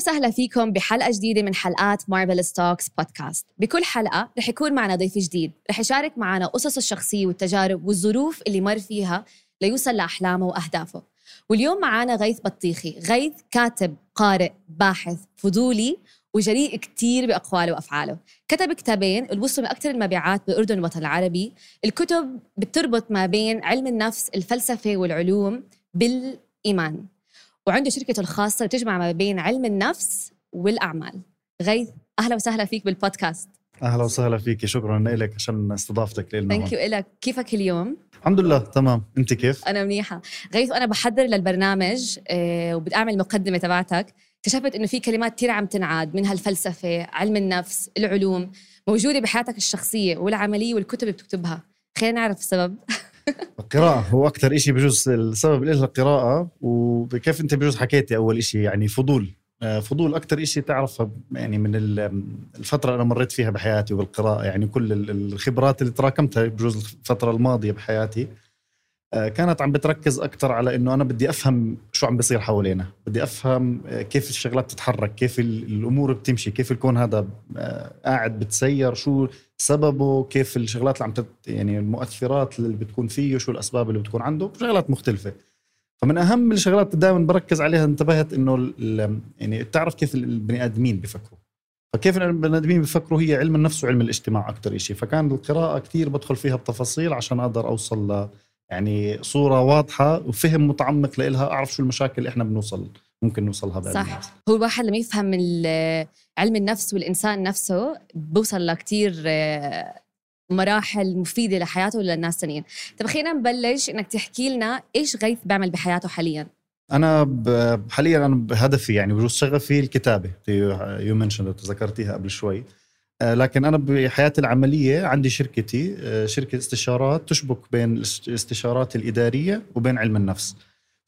وسهلا فيكم بحلقة جديدة من حلقات مارفل ستوكس بودكاست بكل حلقة رح يكون معنا ضيف جديد. رح يشارك معنا قصص الشخصية والتجارب والظروف اللي مر فيها ليوصل لأحلامه وأهدافه. واليوم معنا غيث بطيخي. غيث كاتب قارئ باحث فضولي وجريء كتير بأقواله وأفعاله. كتب كتابين الوصلوا من أكثر المبيعات بالأردن والوطن العربي. الكتب بتربط ما بين علم النفس الفلسفة والعلوم بالإيمان. وعنده شركته الخاصة بتجمع ما بين علم النفس والأعمال. غيث أهلا وسهلا فيك بالبودكاست. أهلا وسهلا فيك شكرا لك عشان استضافتك لنا ثانك يو لك كيفك اليوم؟ الحمد لله تمام. أنت كيف؟ أنا منيحة. غيث وأنا بحضر للبرنامج آه، وبدي أعمل المقدمة تبعتك. اكتشفت إنه في كلمات كثير عم تنعاد منها الفلسفة علم النفس العلوم موجودة بحياتك الشخصية والعملية والكتب اللي بتكتبها. خلينا نعرف السبب. القراءة هو أكثر شيء بجوز السبب له القراءة وكيف أنت بجوز حكيتي أول شيء يعني فضول. آه، فضول أكثر شيء تعرفها يعني من ال- الفترة أنا مريت فيها بحياتي وبالقراءة يعني كل ال- الخبرات اللي تراكمتها بجوز الفترة الماضية بحياتي. كانت عم بتركز أكثر على إنه أنا بدي أفهم شو عم بيصير حوالينا. بدي أفهم آه، كيف الشغلات تتحرك كيف ال- الأمور بتمشي كيف الكون هذا آه، قاعد بتسير شو سببه كيف الشغلات اللي عم تت يعني المؤثرات اللي بتكون فيه شو الأسباب اللي بتكون عنده شغلات مختلفة. فمن أهم الشغلات دائما بركز عليها انتبهت إنه يعني تعرف كيف البني آدمين بيفكروا فكيف البني آدمين بيفكروا هي علم النفس وعلم الاجتماع أكثر شيء فكان القراءة كثير بدخل فيها بتفاصيل عشان أقدر أوصل ل يعني صورة واضحة وفهم متعمق لها أعرف شو المشاكل اللي إحنا بنوصل ممكن نوصلها بعلم صح. النفس. هو الواحد لما يفهم علم النفس والإنسان نفسه بوصل لكتير آه، مراحل مفيدة لحياته وللناس تانيين طب خلينا نبلش إنك تحكي لنا إيش غيث بيعمل بحياته حاليا أنا حاليا أنا بهدفي يعني بجوز شغفي الكتابة يو منشن ذكرتيها قبل شوي لكن أنا بحياتي العملية عندي شركتي آه، شركة استشارات تشبك بين الاستشارات الإدارية وبين علم النفس.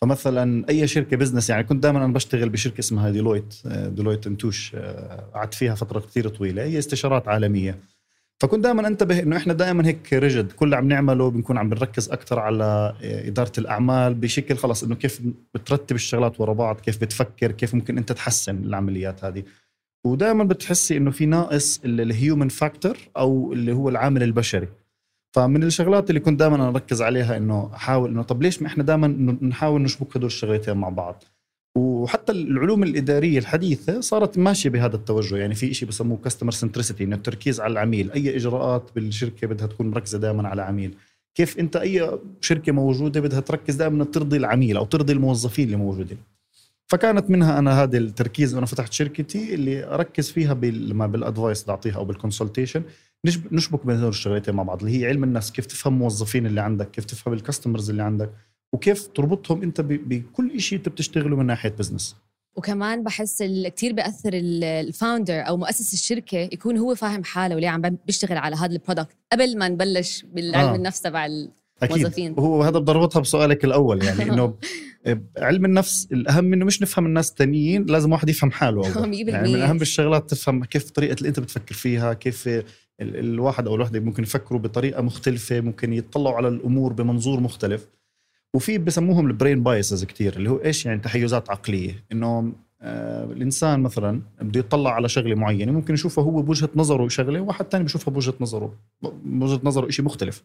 فمثلا أي شركة business يعني كنت دائما أنا بشتغل بشركة اسمها Deloitte آه، Deloitte and Touche آه، قعدت فيها فترة كثير طويلة. هي استشارات عالمية. فكنت دائما أنتبه إنه إحنا دائما هيك rigid كل اللي عم نعمله بنكون عم بنركز أكثر على آه، إدارة الأعمال بشكل خلص إنه كيف بترتب الشغلات ورا بعض كيف بتفكر كيف ممكن أنت تحسن العمليات هذه. ودائما بتحسي إنه في ناقص ال human factor أو اللي هو العامل البشري. فمن الشغلات اللي كنت دائما أركز عليها إنه احاول إنه طب ليش ما إحنا دائما نحاول نشبك هدول الشغلتين مع بعض؟ وحتى العلوم الإدارية الحديثة صارت ماشية بهذا التوجه. يعني في شيء بسموه customer centricity إنه التركيز على العميل. أي إجراءات بالشركة بدها تكون مركزة دائما على عميل كيف أنت أي شركة موجودة بدها تركز دائما ترضي العميل أو ترضي الموظفين اللي موجودين؟ فكانت منها أنا هذا التركيز وأنا فتحت شركتي اللي أركز فيها لما بال advice اللي اعطيها أو بال consultation نشب- نشبك بين هذول الشغلتين مع بعض اللي هي علم النفس كيف تفهم الموظفين اللي عندك كيف تفهم ال customers اللي عندك وكيف تربطهم أنت بكل شيء أنت بتشتغله من ناحية business وكمان بحس بيأثر ال- ال founder أو مؤسس الشركة يكون هو فاهم حاله وليه عم بيشتغل على هذا ال product قبل ما نبلش بالعلم آه. النفس تبع أكيد. موظفين. وهو هذا بربطها بسؤالك الأول يعني إنه علم النفس الأهم منه مش نفهم الناس التانيين لازم واحد يفهم حاله أول. يعني من. أهم الشغلات تفهم كيف طريقة اللي أنت بتفكر فيها كيف ال- الواحد أو الوحدة ممكن يفكروا بطريقة مختلفة ممكن يطلعوا على الأمور بمنظور مختلف. وفي بسموهم البرين بايسز كتير اللي هو إيش يعني تحيزات عقلية؟ إنه آه الإنسان مثلا بده يطلع على شغلة معينة ممكن يشوفها هو بوجهة نظره شغلة وواحد تاني بيشوفها بوجهة نظره بوجهة نظره شيء مختلف.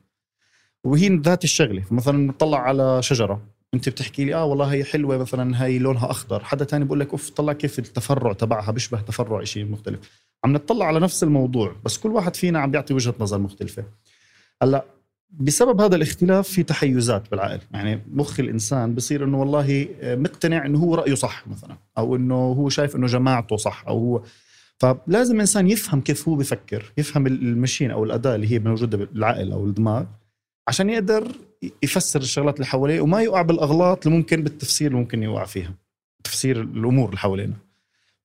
وهي ذات الشغلة. فمثلا نطلع على شجرة. أنت بتحكي لي آه والله هي حلوة مثلا هي لونها أخضر. حدا تاني بقول لك أوف طلع كيف التفرع تبعها؟ بيشبه تفرع شيء مختلف. عم نطلع على نفس الموضوع بس كل واحد فينا عم بيعطي وجهة نظر مختلفة. هلأ بسبب هذا الاختلاف في تحيزات بالعقل. يعني مخ الإنسان بصير إنه والله مقتنع إنه هو رأيه صح مثلا أو إنه هو شايف إنه جماعته صح أو هو. فلازم الانسان يفهم كيف هو بفكر يفهم المشين أو الأداة اللي هي موجودة بالعقل أو الدماغ. عشان يقدر يفسر الشغلات اللي حواليه وما يقع بالأغلاط اللي ممكن بالتفسير اللي ممكن يوقع فيها تفسير الأمور اللي حوالينا.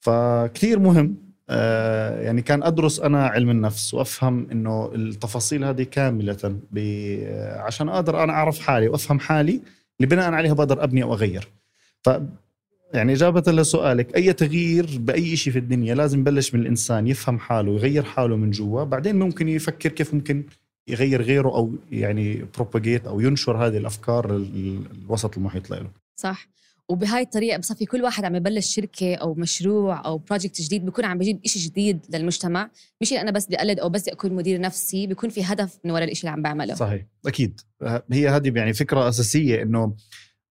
فكتير مهم آه يعني كان أدرس أنا علم النفس وأفهم إنه التفاصيل هذه كاملة ب- عشان أقدر أنا أعرف حالي وأفهم حالي اللي بناء عليها بقدر أبني أو اغير ف يعني إجابة لسؤالك أي تغيير بأي شيء في الدنيا لازم يبلش من الإنسان يفهم حاله ويغير حاله من جوا بعدين ممكن يفكر كيف ممكن يغير غيره أو يعني بروباجيت أو ينشر هذه الأفكار ال- الوسط المحيط له. صح. وبهاي الطريقة بصفي كل واحد عم يبلش شركة أو مشروع أو project جديد بيكون عم بجيب شيء جديد للمجتمع. مش أنا بس بدي أقلد أو بس بدي أكون مدير نفسي بيكون في هدف من وراء الشيء اللي عم بعمله. صحيح. أكيد. هي هذه يعني فكرة أساسية إنه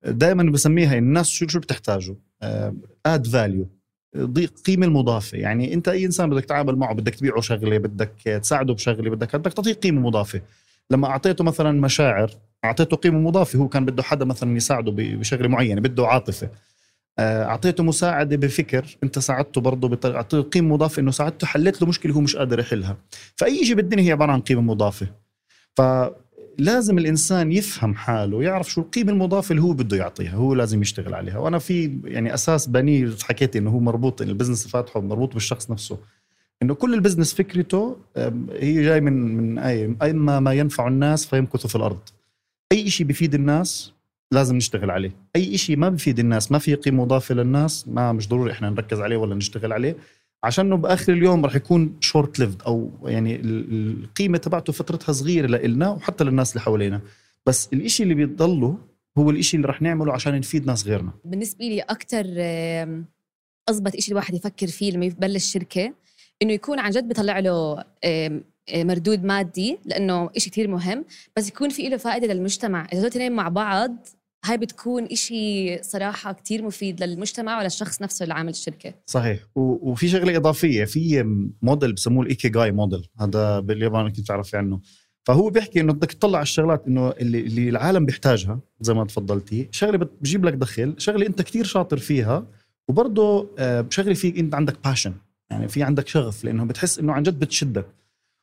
دائما بسميها الناس شو شو بتحتاجوا add value قيمة المضافة. يعني أنت أي إنسان بدك تتعامل معه بدك تبيعه شغلة بدك تساعده بشغلة بدك بدك تعطيه قيمة مضافة. لما أعطيته مثلا مشاعر أعطيته قيمة مضافة هو كان بده حدا مثلا يساعده بشغلة معينة بده عاطفة. آه، أعطيته مساعدة بفكر أنت ساعدته برضه بطريقه أعطيته قيمة مضافة إنه ساعدته حلت له مشكلة هو مش قادر يحلها. فأي شيء بالدنيا هي عبارة عن قيمة مضافة. فلازم الإنسان يفهم حاله ويعرف شو القيمة المضافة اللي هو بده يعطيها هو لازم يشتغل عليها. وأنا في يعني أساس بنيه حكيت إنه هو مربوط البزنس فاتحه مربوط بالشخص نفسه. إنه كل ال business فكرته هي جاي من من أي أما ما ينفع الناس فيمكث في الأرض. أي شيء بيفيد الناس لازم نشتغل عليه. أي شيء ما بفيد الناس ما في قيمة مضافة للناس ما مش ضروري إحنا نركز عليه ولا نشتغل عليه. عشانه بآخر اليوم راح يكون short-lived أو يعني القيمة تبعته فترتها صغيرة لنا وحتى للناس اللي حوالينا. بس الإشي اللي بيضله هو الإشي اللي راح نعمله عشان نفيد ناس غيرنا. بالنسبة لي أكثر اضبط إشي الواحد يفكر فيه لما يبلش شركة إنه يكون عن جد بيطلع له مردود مادي لأنه إشي كثير مهم بس يكون في له فائدة للمجتمع. إذا الاثنين مع بعض هاي بتكون إشي صراحة كتير مفيد للمجتمع وللشخص نفسه اللي عامل الشركة. صحيح. وفي شغلة إضافية في موديل بسموه الإيكي جاي موديل هذا باليابان كنت تعرفي عنه. فهو بيحكي إنه بدك تطلع على الشغلات إنه اللي, اللي العالم بيحتاجها زي ما تفضلتي. شغلة بتجيب لك دخل شغلة أنت كتير شاطر فيها وبرضه آه، شغلة فيك أنت عندك passion يعني في عندك شغف لأنه بتحس إنه عن جد بتشدك.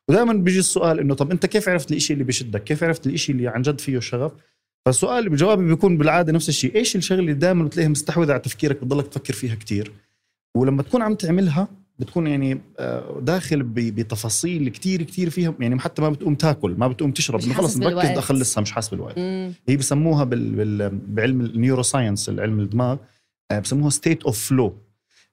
ودائما بيجي السؤال إنه طب أنت كيف عرفت الإشي اللي بشدك كيف عرفت الإشي اللي عن جد فيه شغف؟ فالسؤال بجوابي بيكون بالعادة نفس الشيء. إيش الشغلة اللي دائما بتلاقيها مستحوذة على تفكيرك بتضلك تفكر فيها كتير. ولما تكون عم تعملها بتكون يعني آه، داخل بتفاصيل كتير كتير فيها. يعني حتى ما بتقوم تاكل ما بتقوم تشرب. إنه خلص مركز بدي أخلصها مش حاسس بالوقت. مم. هي بسموها بال... بال... بعلم ال neuroscience العلم الدماغ آه، بسموها state of flow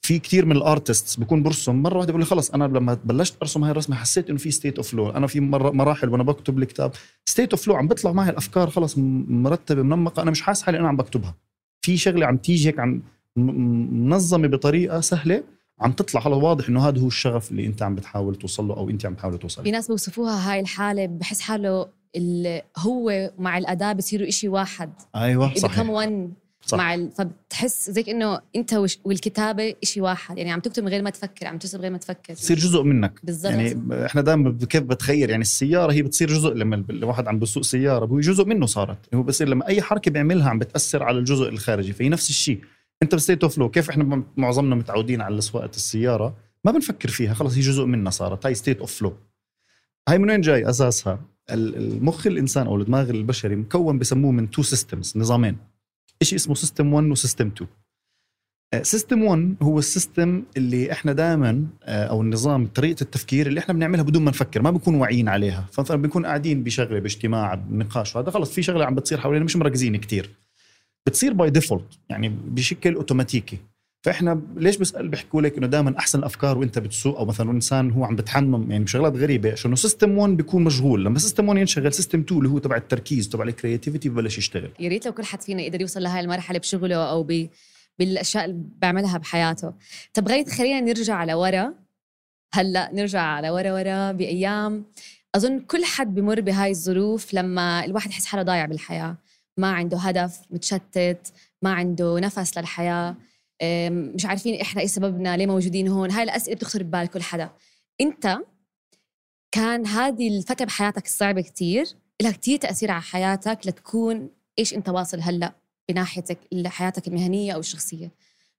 في كثير من ال artists بيكون برسم مرة واحدة بيقول لي خلص أنا لما بلشت أرسم هاي الرسمة حسيت إنه في state of flow أنا في مرة مراحل وأنا بكتب الكتاب. state of flow عم بيطلع معي الأفكار خلص مرتبة منمقة. أنا مش حاسس حالي أنا عم بكتبها. في شغلة عم تيجي هيك عم منظمة بطريقة سهلة عم تطلع خلص واضح إنه هذا هو الشغف اللي أنت عم بتحاول توصل له أو أنت عم تحاول توصل في ناس بيوصفوها هاي الحالة بحس حاله هو مع الأداة بصيروا إشي واحد. أيوه صحيح. صح. مع ال... فبتحس زيك إنه أنت وش... والكتابة شيء واحد. يعني عم تكتب من غير ما تفكر عم ترسم من غير ما تفكر. تصير جزء منك. بالضبط. يعني إحنا دائما كيف بتخيل يعني السيارة هي بتصير جزء لما الواحد عم بسوق سيارة هو جزء منه صارت. هو بصير لما أي حركة بيعملها عم بتأثر على الجزء الخارجي. فهي نفس الشيء أنت ب state of كيف إحنا معظمنا متعودين على سواقه السيارة؟ ما بنفكر فيها. خلص هي جزء منا صارت. هاي state of flow هاي من وين جاي؟ أساسها. المخ الإنسان أو الدماغ البشري مكون بسموه من two systems نظامين. شيء اسمه system 1 و system 2 system 1 هو ال system اللي إحنا دائما آه، أو النظام طريقة التفكير اللي إحنا بنعملها بدون ما نفكر ما بنكون واعيين عليها. فمثلا بنكون قاعدين بشغلة باجتماع بنقاش وهذا خلص في شغلة عم بتصير حوالينا مش مركزين كتير. بتصير by default يعني بشكل أوتوماتيكي. فإحنا ليش بسال بيحكوا لك إنه دائما أحسن الأفكار وإنت بتسوق؟ أو مثلا إنسان هو عم بتحمم يعني بشغلات غريبة شو إنه system 1 بيكون مشغول. لما system 1 ينشغل system 2 اللي هو تبع التركيز تبع ال creativity ببلش يشتغل. يا ريت لو كل حد فينا يقدر يوصل لهي المرحلة بشغله أو ب بالأشياء اللي بيعملها بحياته. طب غير خلينا نرجع على ورا. هلأ نرجع على ورا ورا بأيام. أظن كل حد بمر بهاي الظروف لما الواحد يحس حاله ضايع بالحياة. ما عنده هدف متشتت ما عنده نفس للحياة. مش عارفين إحنا إيه سببنا ليه موجودين هون؟ هاي الأسئلة بتخطر ببال كل حدا. أنت كان هذه الفترة بحياتك الصعبه كتير لها كتير تأثير على حياتك لتكون إيش أنت واصل هلأ بناحيتك حياتك المهنية أو الشخصية.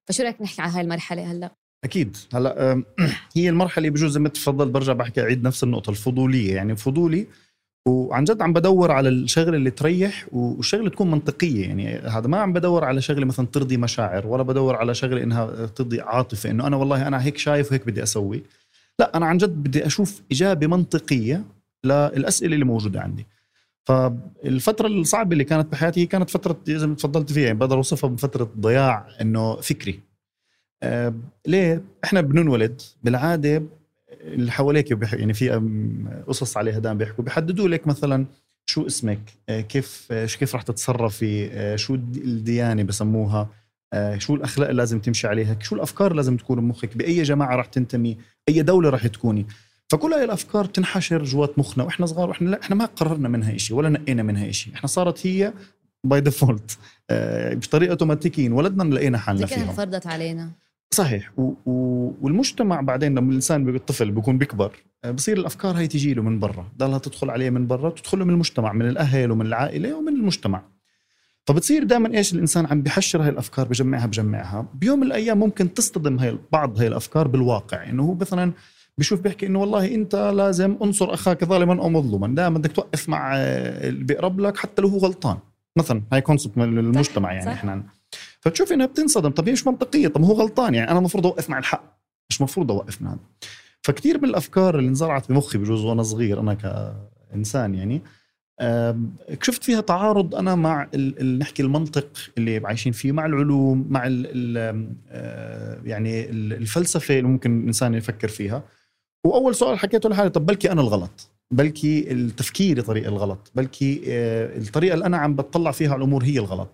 فشو رأيك نحكي على هاي المرحلة هلأ؟ أكيد. هلأ هي المرحلة بجوز ما تفضل برجع بحكي أعيد نفس النقطة الفضولية. يعني فضولي وعن جد عم بدور على الشغلة اللي تريح والشغلة تكون منطقية يعني هذا ما عم بدور على شغلة مثلا ترضي مشاعر ولا بدور على شغلة إنها ترضي عاطفة إنه أنا والله أنا هيك شايف وهيك بدي أسوي لا أنا عن جد بدي أشوف إجابة منطقية للأسئلة اللي موجودة عندي فالفترة الصعبة اللي كانت بحياتي كانت فترة زي ما تفضلت فيها يعني بقدر أوصفها بفترة ضياع إنه فكري. آه ليه؟ إحنا بننولد بالعادة اللي حواليك يعني في قصص عليها دائما بيحكوا. بيحددوا لك مثلا شو اسمك آه، كيف آه، كيف رح تتصرفي آه، شو الديانة بسموها شو الأخلاق اللي لازم تمشي عليها شو الأفكار اللي لازم تكون بمخك بأي جماعة راح تنتمي أي دولة راح تكوني. فكل هاي الأفكار بتنحشر جوات مخنا. وإحنا صغار وإحنا لا إحنا ما قررنا منها شيء ولا نقينا منها شيء إحنا صارت هي by default بطريقة اوتوماتيكيا ولدنا لقينا حالنا فيها فرضت علينا. صحيح. و... و... والمجتمع بعدين لما الإنسان الطفل بيكون بيكبر آه، بصير الأفكار هي تجي له من برا. ضلها تدخل عليه من برا تدخل له من المجتمع من الأهل ومن العائلة ومن المجتمع. فبتصير دائما إيش الإنسان عم بحشر هاي الأفكار بجمعها بجمعها. بيوم من الأيام ممكن تصطدم هاي بعض هاي الأفكار بالواقع. إنه هو مثلا بشوف بيحكي إنه والله أنت لازم انصر أخاك ظالما أو مظلوما. دائما بدك توقف مع اللي بيقرب لك حتى لو هو غلطان. مثلا هاي كونسبت من المجتمع يعني صح. إحنا فتشوف إنها بتنصدم. طب هي مش منطقية؟ طب هو غلطان؟ يعني أنا المفروض أوقف مع الحق. مش المفروض أوقف مع هذا. فكتير من الأفكار اللي انزرعت بمخي بجوز وأنا صغير أنا كإنسان يعني اكتشفت فيها تعارض أنا مع نحكي المنطق اللي عايشين فيه مع العلوم مع ال ال آه، يعني الفلسفة اللي ممكن الإنسان يفكر فيها. وأول سؤال حكيته لحالي طب بلكي أنا الغلط؟ بلكي التفكير طريقه الغلط؟ بلكي آه، الطريقة اللي أنا عم بطلع فيها على الأمور هي الغلط.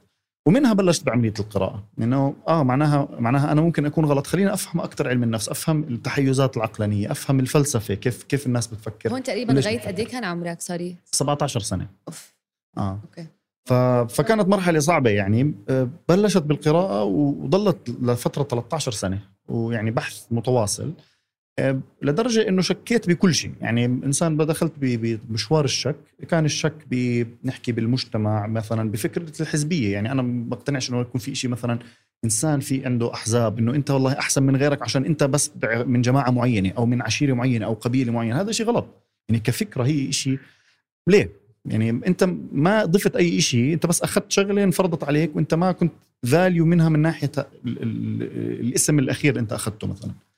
ومنها بلشت بعملية القراءة. إنه آه معناها معناها أنا ممكن أكون غلط. خليني أفهم أكثر علم النفس أفهم التحيزات العقلانية أفهم الفلسفة كيف كيف الناس بتفكر. هون تقريبا لغاية قد إيه كان عمرك؟ sorry. 17 سنة. أوف. آه. okay. ف... فكانت مرحلة صعبة يعني. آه، بلشت بالقراءة وظلت لفترة 13 سنة. ويعني بحث متواصل. لدرجة إنه شكيت بكل شيء. يعني إنسان دخلت بمشوار الشك كان الشك بنحكي بالمجتمع مثلا بفكرة الحزبية. يعني أنا ما بقتنعش إنه يكون في شيء مثلا إنسان في عنده أحزاب إنه أنت والله أحسن من غيرك عشان أنت بس من جماعة معينة أو من عشيرة معينة أو قبيلة معينة. هذا شيء غلط. يعني كفكرة هي شيء ليه؟ يعني أنت ما ضفت أي شيء أنت بس أخذت شغلة انفرضت عليك وأنت ما كنت فاليو منها من ناحية الاسم الأخير أنت أخذته مثلا. آه،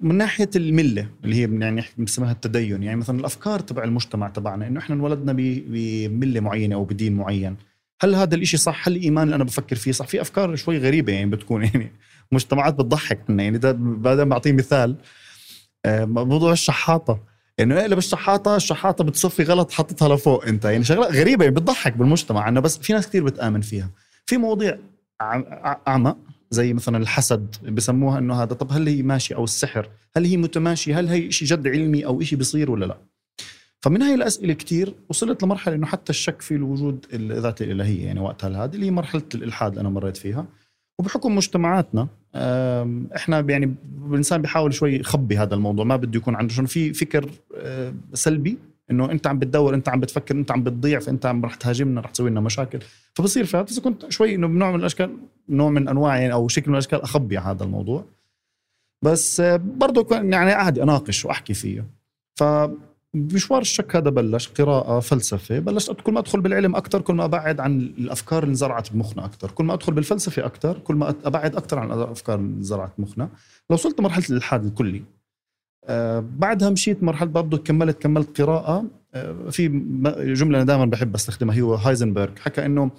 من ناحية الملة اللي هي يعني بنسميها التدين. يعني مثلا الأفكار تبع المجتمع تبعنا إنه إحنا انولدنا بملة معينة أو بدين معين. هل هذا الإشي صح؟ هل الإيمان اللي أنا بفكر فيه صح؟ في أفكار شوي غريبة يعني بتكون يعني مجتمعات بتضحك عنا يعني ده بعدين بعطيه مثال آه، موضوع الشحاطة. إنه اقلب الشحاطه الشحاطة بتصفي غلط حطتها لفوق أنت. يعني شغلة غريبة يعني بتضحك بالمجتمع. انه بس في ناس كثير بتآمن فيها. في مواضيع اعمق زي مثلا الحسد بسموها إنه هذا طب هل هي ماشي أو السحر؟ هل هي متماشي هل هي شيء جد علمي أو شيء بيصير ولا لا؟ فمن هاي الأسئلة كثير وصلت لمرحلة إنه حتى الشك في الوجود الذات الإلهية يعني وقتها هذه اللي هي مرحلة الإلحاد اللي أنا مريت فيها. وبحكم مجتمعاتنا إحنا يعني الإنسان بيحاول شوي يخبي هذا الموضوع ما بده يكون عنده في فكر سلبي إنه أنت عم بتدور أنت عم بتفكر أنت عم بتضيع فأنت عم رح تهاجمنا رح تسوي لنا مشاكل. فبصير في بس كنت شوي إنه بنوع من الأشكال نوع من أنواع يعني أو شكل من الأشكال أخبي هذا الموضوع. بس برضه يعني عادي أناقش وأحكي فيه. ف مشوار الشك هذا بلش قراءة فلسفة بلشت كل ما أدخل بالعلم أكثر كل ما أبعد عن الأفكار اللي انزرعت بمخنا أكثر كل ما أدخل بالفلسفة أكثر كل ما أبعد أكثر عن الأفكار اللي انزرعت بمخنا. لو وصلت مرحلة الإلحاد الكلي. آه بعدها مشيت مرحلة برضه كملت كملت قراءة. آه في جملة أنا دائما بحب أستخدمها هو هايزنبرغ. حكى إنه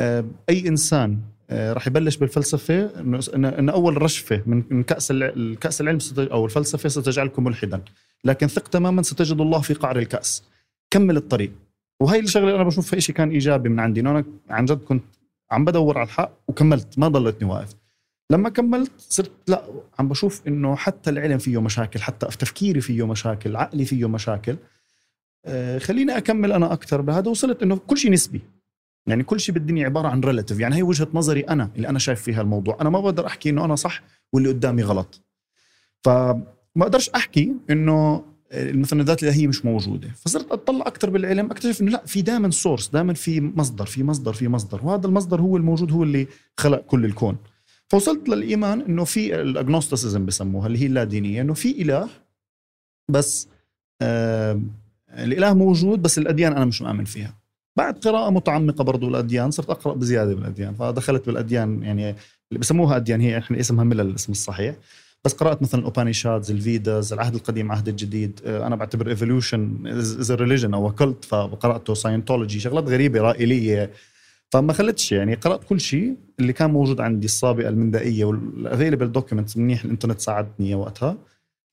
آه أي إنسان آه، راح يبلش بالفلسفة ان أول رشفة من كأس الكاس العلم أو الفلسفة ستجعلكم ملحدا. لكن ثق تماما ستجد الله في قعر الكأس. كمل الطريق. وهي الشغلة أنا بشوفها شيء كان إيجابي من عندي. إنه أنا عن جد كنت عم بدور على الحق وكملت ما ضلتني واقف. لما كملت صرت لا عم بشوف إنه حتى العلم فيه مشاكل حتى في تفكيري فيه مشاكل عقلي فيه مشاكل. آه خليني أكمل أنا أكثر بهذا وصلت إنه كل شيء نسبي. يعني كل شيء بالدنيا عبارة عن relative يعني هي وجهة نظري أنا اللي أنا شايف فيها الموضوع. أنا ما بقدر أحكي إنه أنا صح واللي قدامي غلط. فما أقدرش أحكي إنه مثلا الذات الالهيه مش موجودة. فصرت أطلع أكثر بالعلم أكتشف إنه لا في دائما source دائما في مصدر في مصدر في مصدر. وهذا المصدر هو الموجود هو اللي خلق كل الكون. فوصلت للإيمان إنه في ال agnosticism بسموها اللي هي اللادينية إنه في إله بس آه الإله موجود بس الأديان أنا مش مؤمن فيها. بعد قراءة متعمقة برضو الأديان صرت أقرأ بزيادة بالأديان فدخلت بالأديان يعني اللي بسموها أديان هي إحنا اسمها ملل الاسم الصحيح. بس قرأت مثلا ال Upanishads ال Vedas العهد القديم العهد الجديد آه، أنا بعتبر evolution as religion أو cult فقرأته Scientology شغلات غريبة رائلية فما خلتش يعني قرأت كل شيء اللي كان موجود عندي الصابئة المندائية وال available documents منيح الإنترنت ساعدتني وقتها.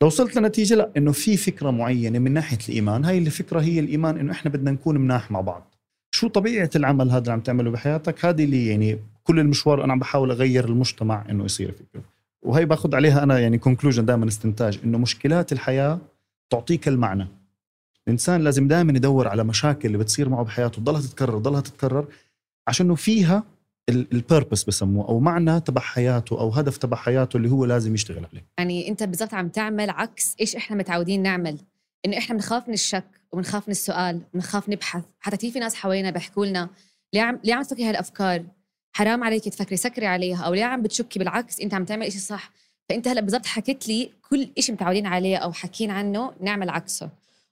لو وصلت لنتيجة لا إنه في فكرة معينة من ناحية الإيمان. هاي الفكرة هي الإيمان إنه إحنا بدنا نكون مناح مع بعض. شو طبيعة العمل هذا اللي عم تعمله بحياتك؟ هذه اللي يعني كل المشوار أنا عم بحاول أغير المجتمع إنه يصير فكره وهي باخذ عليها أنا يعني conclusion دائما استنتاج إنه مشكلات الحياة تعطيك المعنى. الإنسان لازم دائما يدور على مشاكل اللي بتصير معه بحياته تضلها تتكرر تضلها تتكرر. عشان فيها البيربس بسموه أو معنى تبع حياته أو هدف تبع حياته اللي هو لازم يشتغل عليه. يعني أنت بالضبط عم تعمل عكس إيش إحنا متعودين نعمل. إنه إحنا بنخاف من الشك وبنخاف من السؤال بنخاف نبحث. حتى كثير في ناس حوالينا بيحكوا لنا ليه عم ليه عم تفكري هالأفكار؟ حرام عليك تفكري سكري عليها أو ليه عم بتشكي؟ بالعكس أنت عم تعمل شيء صح. فأنت هلأ بالضبط حكيت لي كل شيء متعودين عليه أو حاكين عنه نعمل عكسه.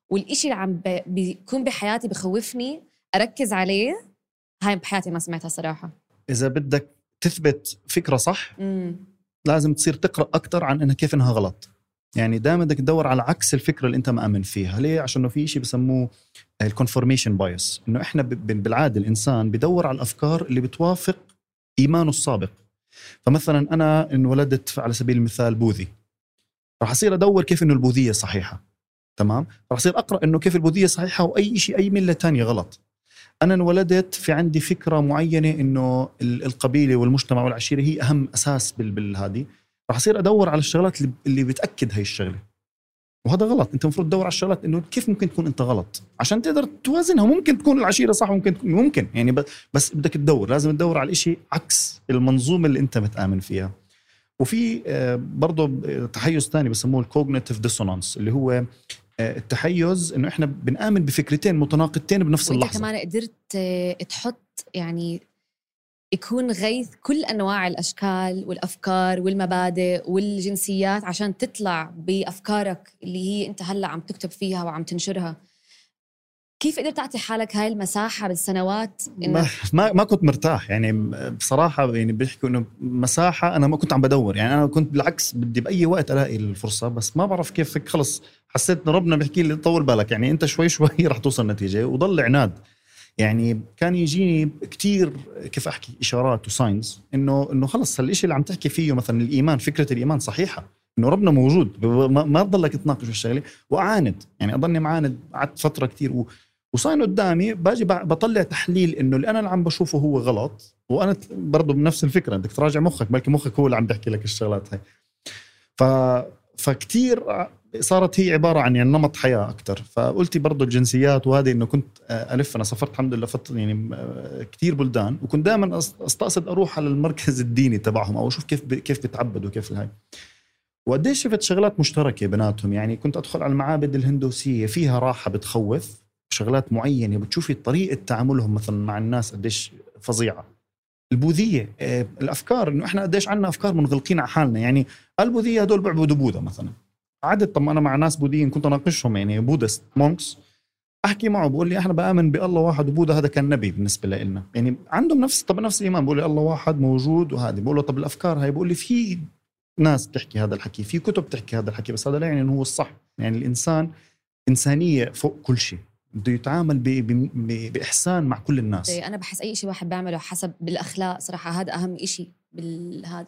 والإشي اللي عم بيكون بحياتي بخوفني أركز عليه هاي بحياتي ما سمعتها صراحة. إذا بدك تثبت فكرة صح مم. لازم تصير تقرأ أكثر عن إنها كيف إنها غلط. يعني دائما بدك تدور على عكس الفكرة اللي أنت مآمن فيها. ليه؟ عشان في شيء بسموه ال confirmation bias إنه إحنا بالعادة الإنسان بدور على الأفكار اللي بتوافق إيمانه السابق. فمثلا أنا انولدت على سبيل المثال بوذي راح أصير أدور كيف إنه البوذية صحيحة. تمام؟ راح أصير أقرأ إنه كيف البوذية صحيحة وأي شيء أي ملة تانية غلط. أنا انولدت في عندي فكرة معينة إنه القبيلة والمجتمع والعشيرة هي أهم أساس بالهذه راح أصير أدور على الشغلات اللي بتأكد هاي الشغلة. وهذا غلط. أنت المفروض تدور على الشغلات إنه كيف ممكن تكون أنت غلط؟ عشان تقدر توازنها. ممكن تكون العشيرة صح ممكن تكون ممكن. يعني بس بدك تدور. لازم تدور على الإشي عكس المنظومة اللي أنت متآمن فيها. وفي آه، برضه تحيز ثاني بسموه ال cognitive dissonance اللي هو التحيز إنه إحنا بنآمن بفكرتين متناقضتين بنفس اللحظة. وانت كمان قدرت آه، تحط يعني يكون غيث كل أنواع الأشكال والأفكار والمبادئ والجنسيات عشان تطلع بأفكارك اللي هي أنت هلأ عم تكتب فيها وعم تنشرها. كيف قدرت تعطي حالك هاي المساحة بالسنوات ما, ما كنت مرتاح. يعني بصراحة يعني بيحكوا إنه مساحة أنا ما كنت عم بدور. يعني أنا كنت بالعكس بدي بأي وقت ألاقي الفرصة بس ما بعرف كيف خلص حسيت إنه ربنا بيحكي لي طول بالك. يعني أنت شوي شوي رح توصل نتيجة وضل عناد. يعني كان يجيني كثير كيف أحكي إشارات وساينز انه إنه خلص هالشيء اللي عم تحكي فيه مثلا الإيمان فكرة الإيمان صحيحة. إنه ربنا موجود. ما تضلك تناقش الشغله وأعاند. يعني أضلني معاند قعدت فترة كثير وصاين قدامي باجي بطلع تحليل إنه اللي أنا اللي عم بشوفه هو غلط وأنا برضه بنفس الفكرة بدك تراجع مخك بلكي مخك هو اللي عم بيحكي لك الشغلات هاي. ف فكتير صارت هي عبارة عن يعني نمط حياة أكثر فقلتي برضه الجنسيات وهذه إنه كنت ألف أنا سافرت الحمد لله فتره يعني كثير بلدان وكنت دائما أستقصد أروح على المركز الديني تبعهم أو أشوف كيف كيف بتعبدوا كيف هاي وقديش شفت شغلات مشتركة بيناتهم يعني كنت أدخل على المعابد الهندوسية فيها راحة بتخوف شغلات معينة بتشوفي طريقة تعاملهم مثلا مع الناس قديش فظيعة. البوذية آه، الأفكار إنه إحنا قديش عندنا أفكار منغلقين على حالنا. يعني البوذية هدول بيعبدوا بوذا مثلا. قعدت طب أنا مع ناس بوذيين كنت أناقشهم يعني Buddhist monks أحكي معه بقول لي إحنا بآمن بالله واحد وبوذا هذا كان نبي بالنسبة لنا يعني عندهم نفس طب نفس الإيمان بقول لي الله واحد موجود وهذه بقول له طب الأفكار هاي بقول لي في ناس بتحكي هذا الحكي في كتب بتحكي هذا الحكي بس هذا لا يعني إنه هو الصح. يعني الإنسان إنسانية فوق كل شيء. بده يتعامل بإحسان مع كل الناس. إيه، أنا بحس أي شيء واحد بيعمله حسب بالأخلاق صراحة هذا أهم شيء بالهذا.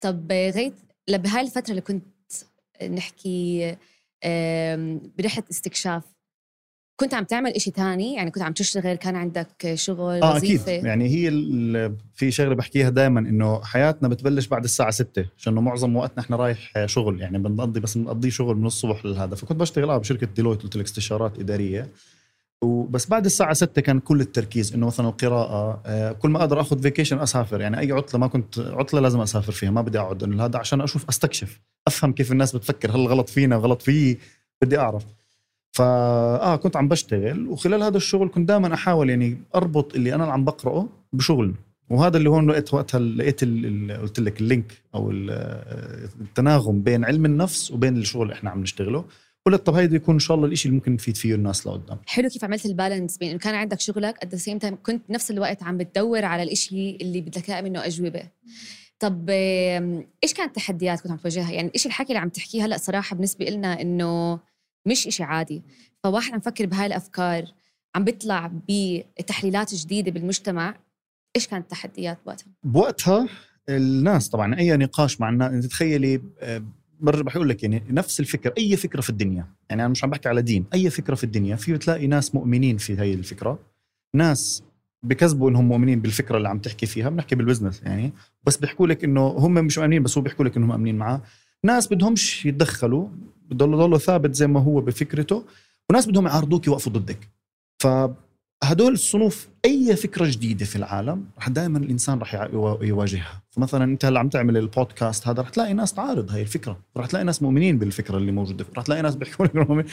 طب غيث بهاي الفترة اللي كنت نحكي برحلة استكشاف كنت عم تعمل إشي تاني؟ يعني كنت عم تشتغل كان عندك شغل آه وظيفة؟ أكيد يعني هي في شغلة بحكيها دائما إنه حياتنا بتبلش بعد الساعة 6 عشان معظم وقتنا إحنا رايح شغل يعني بنقضي بس بنقضي شغل من الصبح لهذا فكنت بشتغل آه بشركة ديلويت قلت لك استشارات إدارية. وبس بعد الساعة 6 كان كل التركيز إنه مثلا القراءة آه، كل ما أقدر آخذ vacation أسافر. يعني أي عطلة ما كنت عطلة لازم أسافر فيها ما بدي أقعد. إنه هذا عشان أشوف أستكشف أفهم كيف الناس بتفكر هل غلط فينا غلط فيي بدي أعرف. فا آه كنت عم بشتغل وخلال هذا الشغل كنت دائما أحاول يعني أربط اللي أنا عم بقرأه بشغل وهذا اللي هون لقيت وقتها لقيت قلت لك ال link أو التناغم بين علم النفس وبين الشغل اللي إحنا عم نشتغله. قلت طب هيدا يكون إن شاء الله الشيء اللي ممكن نفيد فيه الناس لقدام. حلو كيف عملت ال balance بين إنه كان عندك شغلك at same time كنت بنفس الوقت عم بتدور على الشيء اللي بدك إياه منه أجوبة. طب إيش كانت التحديات كنت عم تواجهها؟ يعني إيش الحكي اللي عم تحكيه هلأ صراحة بالنسبة لنا إنه مش إشي عادي. فواحد عم فكر بهاي الأفكار عم بيطلع بتحليلات جديدة بالمجتمع إيش كانت التحديات وقتها بوقتها الناس طبعا أي نقاش مع الناس تخيلي برجع بحكي لك يعني نفس الفكرة أي فكرة في الدنيا يعني أنا مش عم بحكي على دين أي فكرة في الدنيا في بتلاقي ناس مؤمنين في هي الفكرة ناس بكذبوا إنهم مؤمنين بالفكرة اللي عم تحكي فيها بنحكي بالبزنس يعني بس بيحكوا لك إنه هم مش مؤمنين بس هو بيحكوا لك إنهم مؤمنين معاه. ناس بدهمش يتدخلوا بضلوا ضلوا ثابت زي ما هو بفكرته وناس بدهم يعارضوك يوقفوا ضدك. فهدول الصنوف أي فكرة جديدة في العالم رح دائما الإنسان رح يواجهها. فمثلا أنت هلا عم تعمل البودكاست هذا رح تلاقي ناس تعارض هاي الفكرة. رح تلاقي ناس مؤمنين بالفكرة اللي موجودة. رح تلاقي ناس بيحكوا لك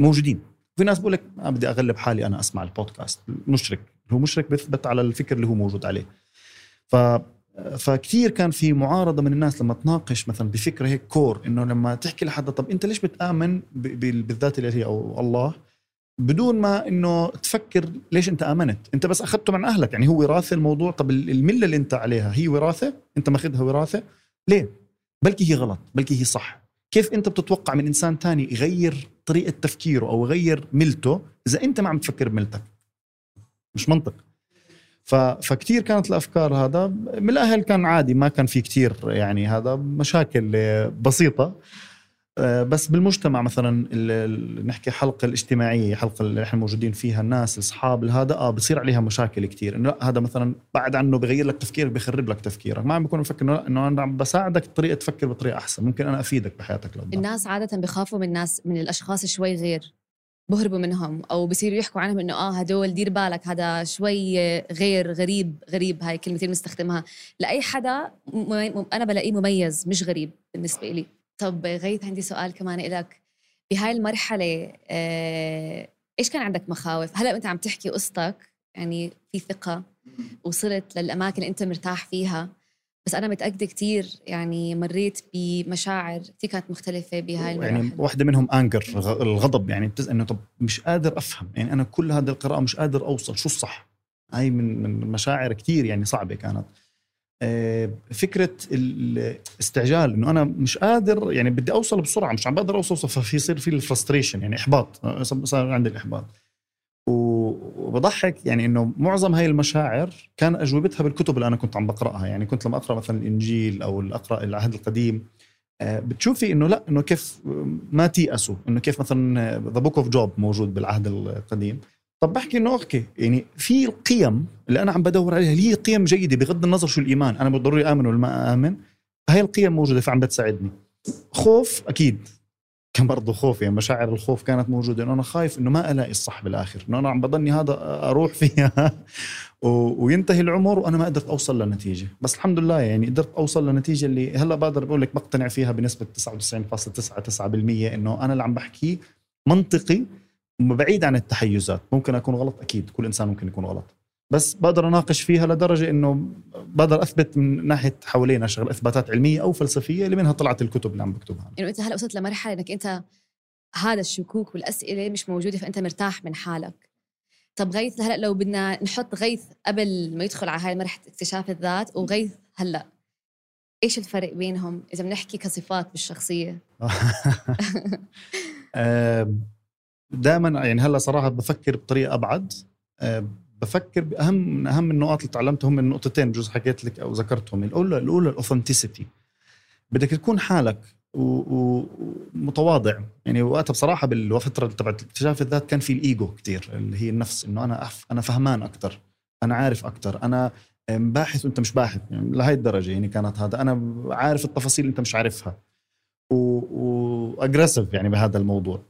موجودين. في ناس بقول لك ما بدي أغلب حالي أنا أسمع البودكاست. مشرك. هو مشرك بيثبت على الفكر اللي هو موجود عليه. ف فكثير كان في معارضة من الناس لما تناقش مثلا بفكرة هيك كور إنه لما تحكي لحدا طب أنت ليش بتآمن بالذات الالهيه أو الله بدون ما إنه تفكر ليش أنت آمنت؟ أنت بس أخذته من أهلك يعني هو وراثة الموضوع طب الملة اللي أنت عليها هي وراثة؟ أنت ماخذها وراثة؟ ليه؟ بلكي هي غلط بلكي هي صح. كيف أنت بتتوقع من إنسان تاني يغير طريقة تفكيره أو يغير ملته إذا أنت ما عم تفكر بملتك؟ مش منطق. فكتير كانت الأفكار هذا. من الأهل كان عادي ما كان في كتير يعني هذا مشاكل بسيطة. آه، بس بالمجتمع مثلا نحكي حلقة الاجتماعية حلقة اللي إحنا موجودين فيها الناس الاصحاب هذا آه بصير عليها مشاكل كثير إنه هذا مثلا بعد عنه بغير لك تفكيرك بخرب لك تفكيرك. ما عم بكون مفكر إنه إنه أنا عم بساعدك طريقه تفكر بطريقة أحسن. ممكن أنا أفيدك بحياتك لقدام الناس عادة بخافوا من الناس من الأشخاص شوي غير. بهربوا منهم أو بصيروا يحكوا عنهم إنه آه هدول دير بالك هذا شوي غير غريب غريب هاي كلمتين بنستخدمها. لأي حدا أنا بلاقيه مميز مش غريب بالنسبة لي طب غيث عندي سؤال كمان لك بهاي المرحلة آه، إيش كان عندك مخاوف؟ هلا أنت عم تحكي قصتك يعني في ثقة وصلت للأماكن اللي أنت مرتاح فيها. بس أنا متأكدة كتير يعني مريت بمشاعر كثير كانت مختلفة بهاي المراحل. يعني واحدة منهم أنجر الغضب يعني بتز إنه طب مش قادر أفهم. يعني أنا كل هذه القراءة مش قادر أوصل. شو الصح؟ هاي من من مشاعر كثير يعني صعبة كانت. آه، فكرة الاستعجال إنه أنا مش قادر يعني بدي أوصل بسرعة مش عم بقدر أوصل ففي يصير في الفرستريشن يعني إحباط صار عندي الإحباط. وبضحك يعني إنه معظم هاي المشاعر كان أجوبتها بالكتب اللي أنا كنت عم بقرأها. يعني كنت لما أقرأ مثلا الإنجيل أو أقرأ العهد القديم. آه، بتشوفي إنه لا إنه كيف ما تيأسوا. إنه كيف مثلا the Book of Job موجود بالعهد القديم. طب بحكي إنه okay يعني في القيم اللي أنا عم بدور عليها اللي هي قيم جيدة بغض النظر شو الإيمان. أنا بضروري آمن ولا ما آمن؟ هاي القيم موجودة فعم بتساعدني. خوف أكيد. كان برضه خوف يعني مشاعر الخوف كانت موجودة إنه أنا خايف إنه ما ألاقي الصح بالآخر إنه أنا عم بضلني هذا أروح فيها. وينتهي العمر وأنا ما قدرت أوصل لنتيجة. بس الحمد لله يعني قدرت أوصل لنتيجة اللي هلأ بقدر بقول لك بقتنع فيها بنسبة 99.99% إنه أنا اللي عم بحكيه منطقي بعيد عن التحيزات. ممكن أكون غلط أكيد كل إنسان ممكن يكون غلط. بس بقدر أناقش فيها لدرجة إنه بقدر أثبت من ناحية حوالينا اشغل إثباتات علمية أو فلسفية اللي منها طلعت الكتب اللي عم بكتبها. يعني أنت هلأ وصلت لمرحلة إنك أنت هذا الشكوك والأسئلة مش موجودة فأنت مرتاح من حالك. طب غيث هلأ لو بدنا نحط غيث قبل ما يدخل على هاي مرحلة اكتشاف الذات وغيث هلأ إيش الفرق بينهم إذا بنحكي كصفات بالشخصية؟ دائما يعني هلأ صراحة بفكر بطريقة أبعد. أه بفكر بأهم من أهم النقاط اللي تعلمتهم من نقطتين بجوز حكيت لك أو ذكرتهم. الاولى الأولى الاوثنتسيتي بدك تكون حالك ومتواضع. يعني وقتها بصراحة بالفترة تبعت اكتشاف الذات كان في الإيجو كثير اللي هي النفس إنه أنا أف أنا فهمان أكثر أنا عارف أكثر أنا باحث وأنت مش باحث. يعني لهي الدرجة يعني كانت هذا. أنا عارف التفاصيل اللي أنت مش عارفها. واجريسيف يعني بهذا الموضوع.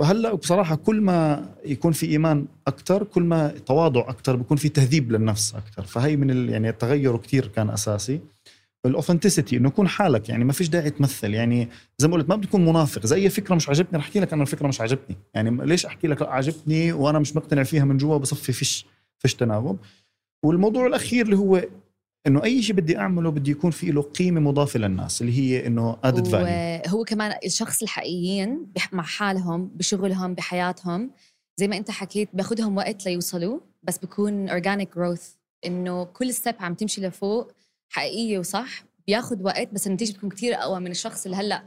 وهلا بصراحة كل ما يكون في إيمان أكثر كل ما تواضع أكثر بيكون في تهذيب للنفس أكثر فهي من يعني التغير كثير كان أساسي. ال authenticity إنه يكون حالك يعني ما فيش داعي تمثل. يعني زي ما قلت ما بتكون منافق. زي فكرة مش عجبتني رح أحكي لك أنا الفكرة مش عجبتني يعني ليش أحكي لك لا وأنا مش مقتنع فيها من جوا؟ بصفي فيش فيش تناغم. والموضوع الأخير اللي هو إنه أي شيء بدي أعمله بدي يكون في له قيمة مضافة للناس اللي هي إنه added value هو كمان الشخص الحقيقيين مع حالهم بشغلهم بحياتهم زي ما أنت حكيت بياخذهم وقت ليوصلوا بس بكون organic growth إنه كل step عم تمشي لفوق حقيقية وصح بياخذ وقت بس النتيجة بتكون كثير أقوى من الشخص اللي هلأ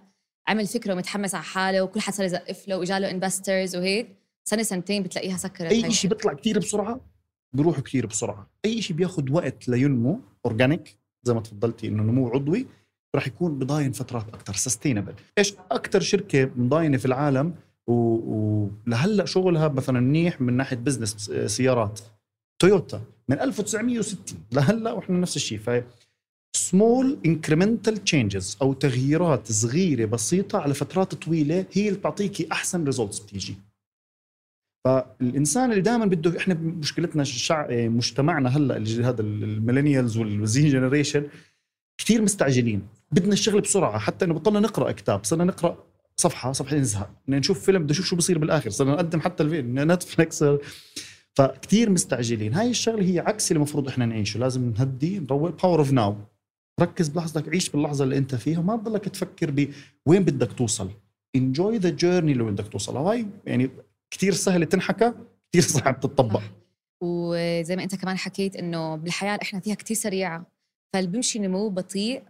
عمل فكرة ومتحمس على حاله وكل حد صار يزقف له واجا له investors وهيك. سنة سنتين بتلاقيها سكرت أي شيء بيطلع كثير بسرعة بيروح كثير بسرعة. أي شيء بياخذ وقت لينمو organic زي ما تفضلتي إنه نمو عضوي راح يكون بضاين فترات أكثر sustainable إيش أكثر شركة مضاينة في العالم ولهلا شغلها مثلا منيح من ناحية business سيارات؟ تويوتا من 1960 لهلأ وإحنا نفس الشيء. ف small incremental changes أو تغييرات صغيرة بسيطة على فترات طويلة هي اللي بتعطيكي أحسن results بتيجي. فالإنسان اللي دائما بده إحنا مشكلتنا الشع... مجتمعنا هلأ هذا ال millennials وال Z generation كثير مستعجلين. بدنا الشغل بسرعة حتى إنه بطلنا نقرأ كتاب صرنا نقرأ صفحة صفحتين نزهق بدنا نشوف فيلم بدنا نشوف شو بصير بالآخر صرنا نقدم حتى نتفلكس فكتير مستعجلين. هاي الشغلة هي عكس اللي المفروض إحنا نعيشه. لازم نهدي نروق Power of Now ركز بلحظتك عيش باللحظة اللي أنت فيها وما تضلك تفكر بوين بدك توصل. enjoy the journey اللي بدك توصل. هاي يعني كثير سهل تنحكى كثير صعب تطبق وزي ما انت كمان حكيت انه بالحياة إحنا فيها كثير سريعة فاللي بيمشي نمو بطيء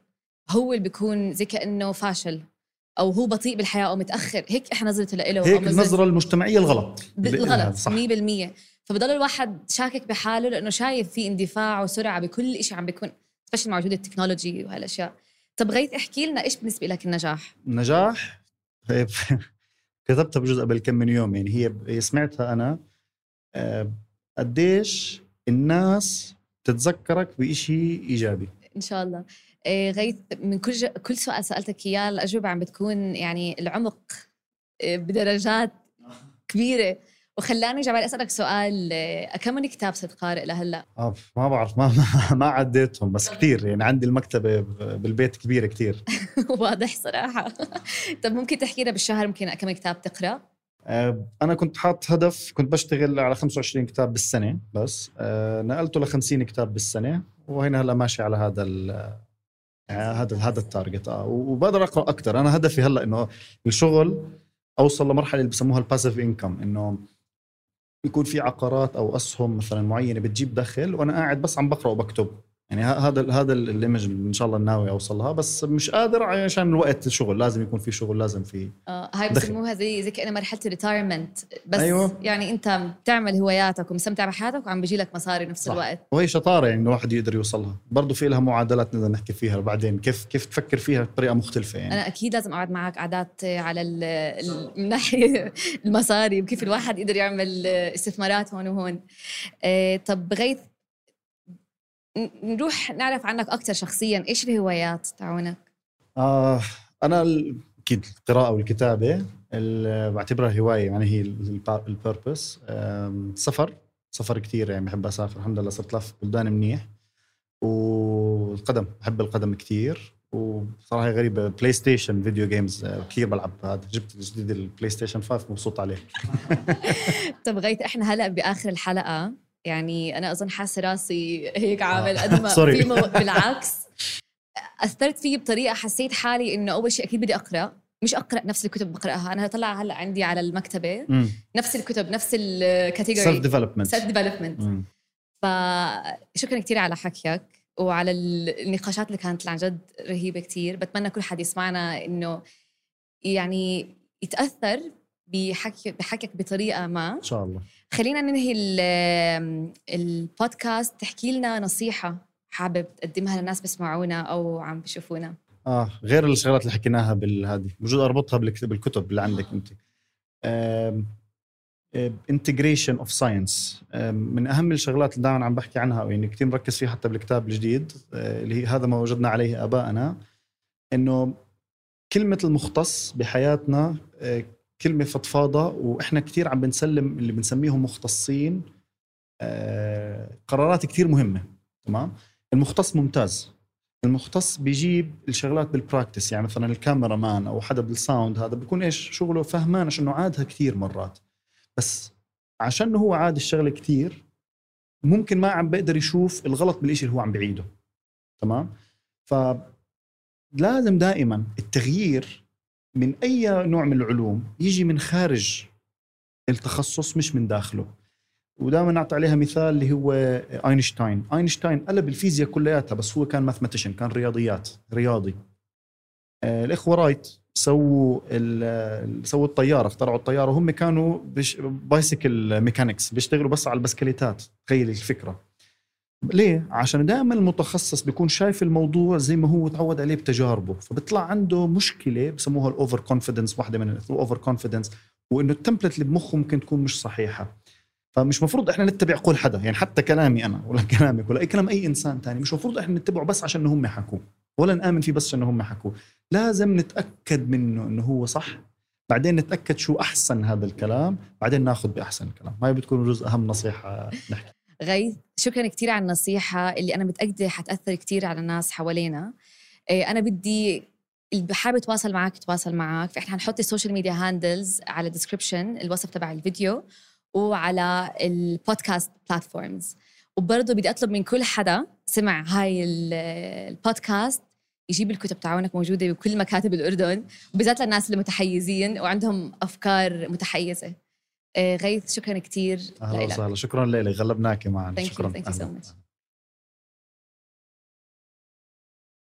هو اللي بيكون زي كأنه فاشل أو هو بطيء بالحياة أو متأخر. هيك إحنا نظرته له هيك النظرة المجتمعية الغلط. الغلط 100% فبضل الواحد شاكك بحاله لأنه شايف في اندفاع وسرعة بكل شيء عم بيكون سبيشلي مع وجود التكنولوجي وهالأشياء. طب غيث إحكي لنا إيش بالنسبة لك النجاح؟ النجاح؟ كتبتها بجزء قبل كم من يوم يعني هي سمعتها أنا. آه، قديش الناس تتذكرك بشيء إيجابي؟ إن شاء الله. آه، غيث من كل ج... كل سؤال سألتك إياه الأجوبة عم بتكون يعني العمق آه، بدرجات كبيرة. وخلاني جبال أسألك سؤال كم من كتاب صرت قارئ لهلا؟ آه ما بعرف ما ما عديتهم بس كثير يعني عندي المكتبة بالبيت كبيرة كثير واضح صراحة. طب ممكن تحكي لنا بالشهر ممكن كم كتاب تقرأ؟ آه أنا كنت حاط هدف كنت بشتغل على 25 كتاب بالسنة بس. آه نقلته ل 50 كتاب بالسنة وهنا هلأ ماشي على هذا آه هذا هذا ال target. آه وبقدر أقرأ أكثر أنا هدفي هلأ إنه الشغل أوصل لمرحلة اللي بسموها ال passive income إنه يكون في عقارات أو أسهم مثلا معينة بتجيب دخل وأنا قاعد بس عم بقرأ وبكتب. يعني هذا هذا ال image إن شاء الله ناوي أوصلها بس مش قادر عشان الوقت الشغل لازم يكون في شغل لازم في آه هاي بسموها زي زي كانها مرحلة ال retirement بس أيوة. يعني أنت بتعمل هواياتك ومستمتع بحياتك وعم بيجي لك مصاري نفس صح. الوقت. وهي شطارة يعني الواحد يقدر يوصلها. برضه في لها معادلات نقدر نحكي فيها بعدين كيف كيف تفكر فيها بطريقة مختلفة يعني. أنا أكيد لازم أقعد معك قعدات على من ناحية المصاري وكيف الواحد يقدر يعمل استثمارات هون وهون. آه طب غيث نروح نعرف عنك أكثر شخصيا. إيش الهوايات تاعونك آه أنا أكيد القراءة والكتابة بعتبرها هواية يعني هي ال purpose سفر سفر كثير يعني بحب أسافر. الحمد لله صرت لف بلدان منيح. والgames بحب ال games كثير وصراحة غريبة بلاي ستيشن video games كثير بلعب هذا جبت جديد البلاي ستيشن 5 مبسوط عليه. طب غيث إحنا هلأ بآخر الحلقة. يعني أنا أظن حاسة راسي هيك عامل قد ما في. بالعكس. أثرت فيه بطريقة حسيت حالي إنه أول شيء أكيد بدي أقرأ. مش أقرأ نفس الكتب بقرأها. أنا طلع هلأ عندي على المكتبة. مم. نفس الكتب نفس ال category self development self development فشكرا كثير على حكيك وعلى النقاشات اللي كانت عن جد رهيبة كثير بتمنى كل حد يسمعنا إنه يعني يتأثر بحكي بحكيك بطريقة ما. إن شاء الله. خلينا ننهي البودكاست. تحكي لنا نصيحة حابب تقدمها للناس بيسمعونا أو عم بيشوفونا. آه غير الشغلات اللي حكيناها بالهذه بجوز أربطها بالكتب اللي عندك أنت. integration of science من أهم الشغلات اللي دائما عم بحكي عنها يعني كثير مركز فيها حتى بالكتاب الجديد آه، اللي هي هذا ما وجدنا عليه ابائنا إنه كلمة المختص بحياتنا آه، كلمة فضفاضة وإحنا كثير عم بنسلم اللي بنسميهم مختصين آه، قرارات كثير مهمة تمام؟ المختص ممتاز. المختص بيجيب الشغلات بال practice يعني مثلا ال cameraman أو حدا بال sound هذا بيكون إيش؟ شغله فهمان عشان عادها كثير مرات. بس عشان هو عاد الشغلة كثير ممكن ما عم بيقدر يشوف الغلط بالشيء اللي هو عم بعيده تمام؟ ف لازم دائما التغيير من أي نوع من العلوم يجي من خارج التخصص مش من داخله. ودائما نعطي عليها مثال اللي هو أينشتاين. أينشتاين قلب الفيزياء كلياتها بس هو كان mathematician كان رياضيات رياضي. آه، الإخوة Wright سووا سووا الطيارة اخترعوا الطيارة وهم كانوا bicycle mechanics بيشتغلوا بس على البسكليتات. تخيل الفكرة. ليه؟ عشان دائما المتخصص بيكون شايف الموضوع زي ما هو تعود عليه بتجاربه فبيطلع عنده مشكلة بسموها ال overconfidence واحدة من ال overconfidence وإنه التمبلت اللي بمخه ممكن تكون مش صحيحة. فمش مفروض إحنا نتبع قول حدا يعني حتى كلامي أنا ولا كلامك ولا أي كلام أي إنسان تاني مش مفروض إحنا نتبعه بس عشان هم حكوه ولا نآمن فيه بس عشان هم حكوه لازم نتأكد منه إنه هو صح بعدين نتأكد شو أحسن هذا الكلام بعدين ناخذ بأحسن الكلام هاي بتكون جزء أهم نصيحة نحكي. غيث شكرا كثير على النصيحة اللي أنا متأكدة حتأثر كثير على الناس حوالينا. إيه، أنا بدي اللي حابب يتواصل معك يتواصل معك فإحنا حنحط ال social media handles على ال description الوصف تبع الفيديو وعلى ال podcast platforms وبرضه بدي أطلب من كل حدا سمع هاي البودكاست يجيب الكتب تاعونك موجودة بكل مكاتب الأردن وبالذات للناس المتحيزين وعندهم أفكار متحيزة. آه، غيث شكرا كثير أهلا وسهلا. شكرا لك غلبناكي معنا شكرا. Thank you so much.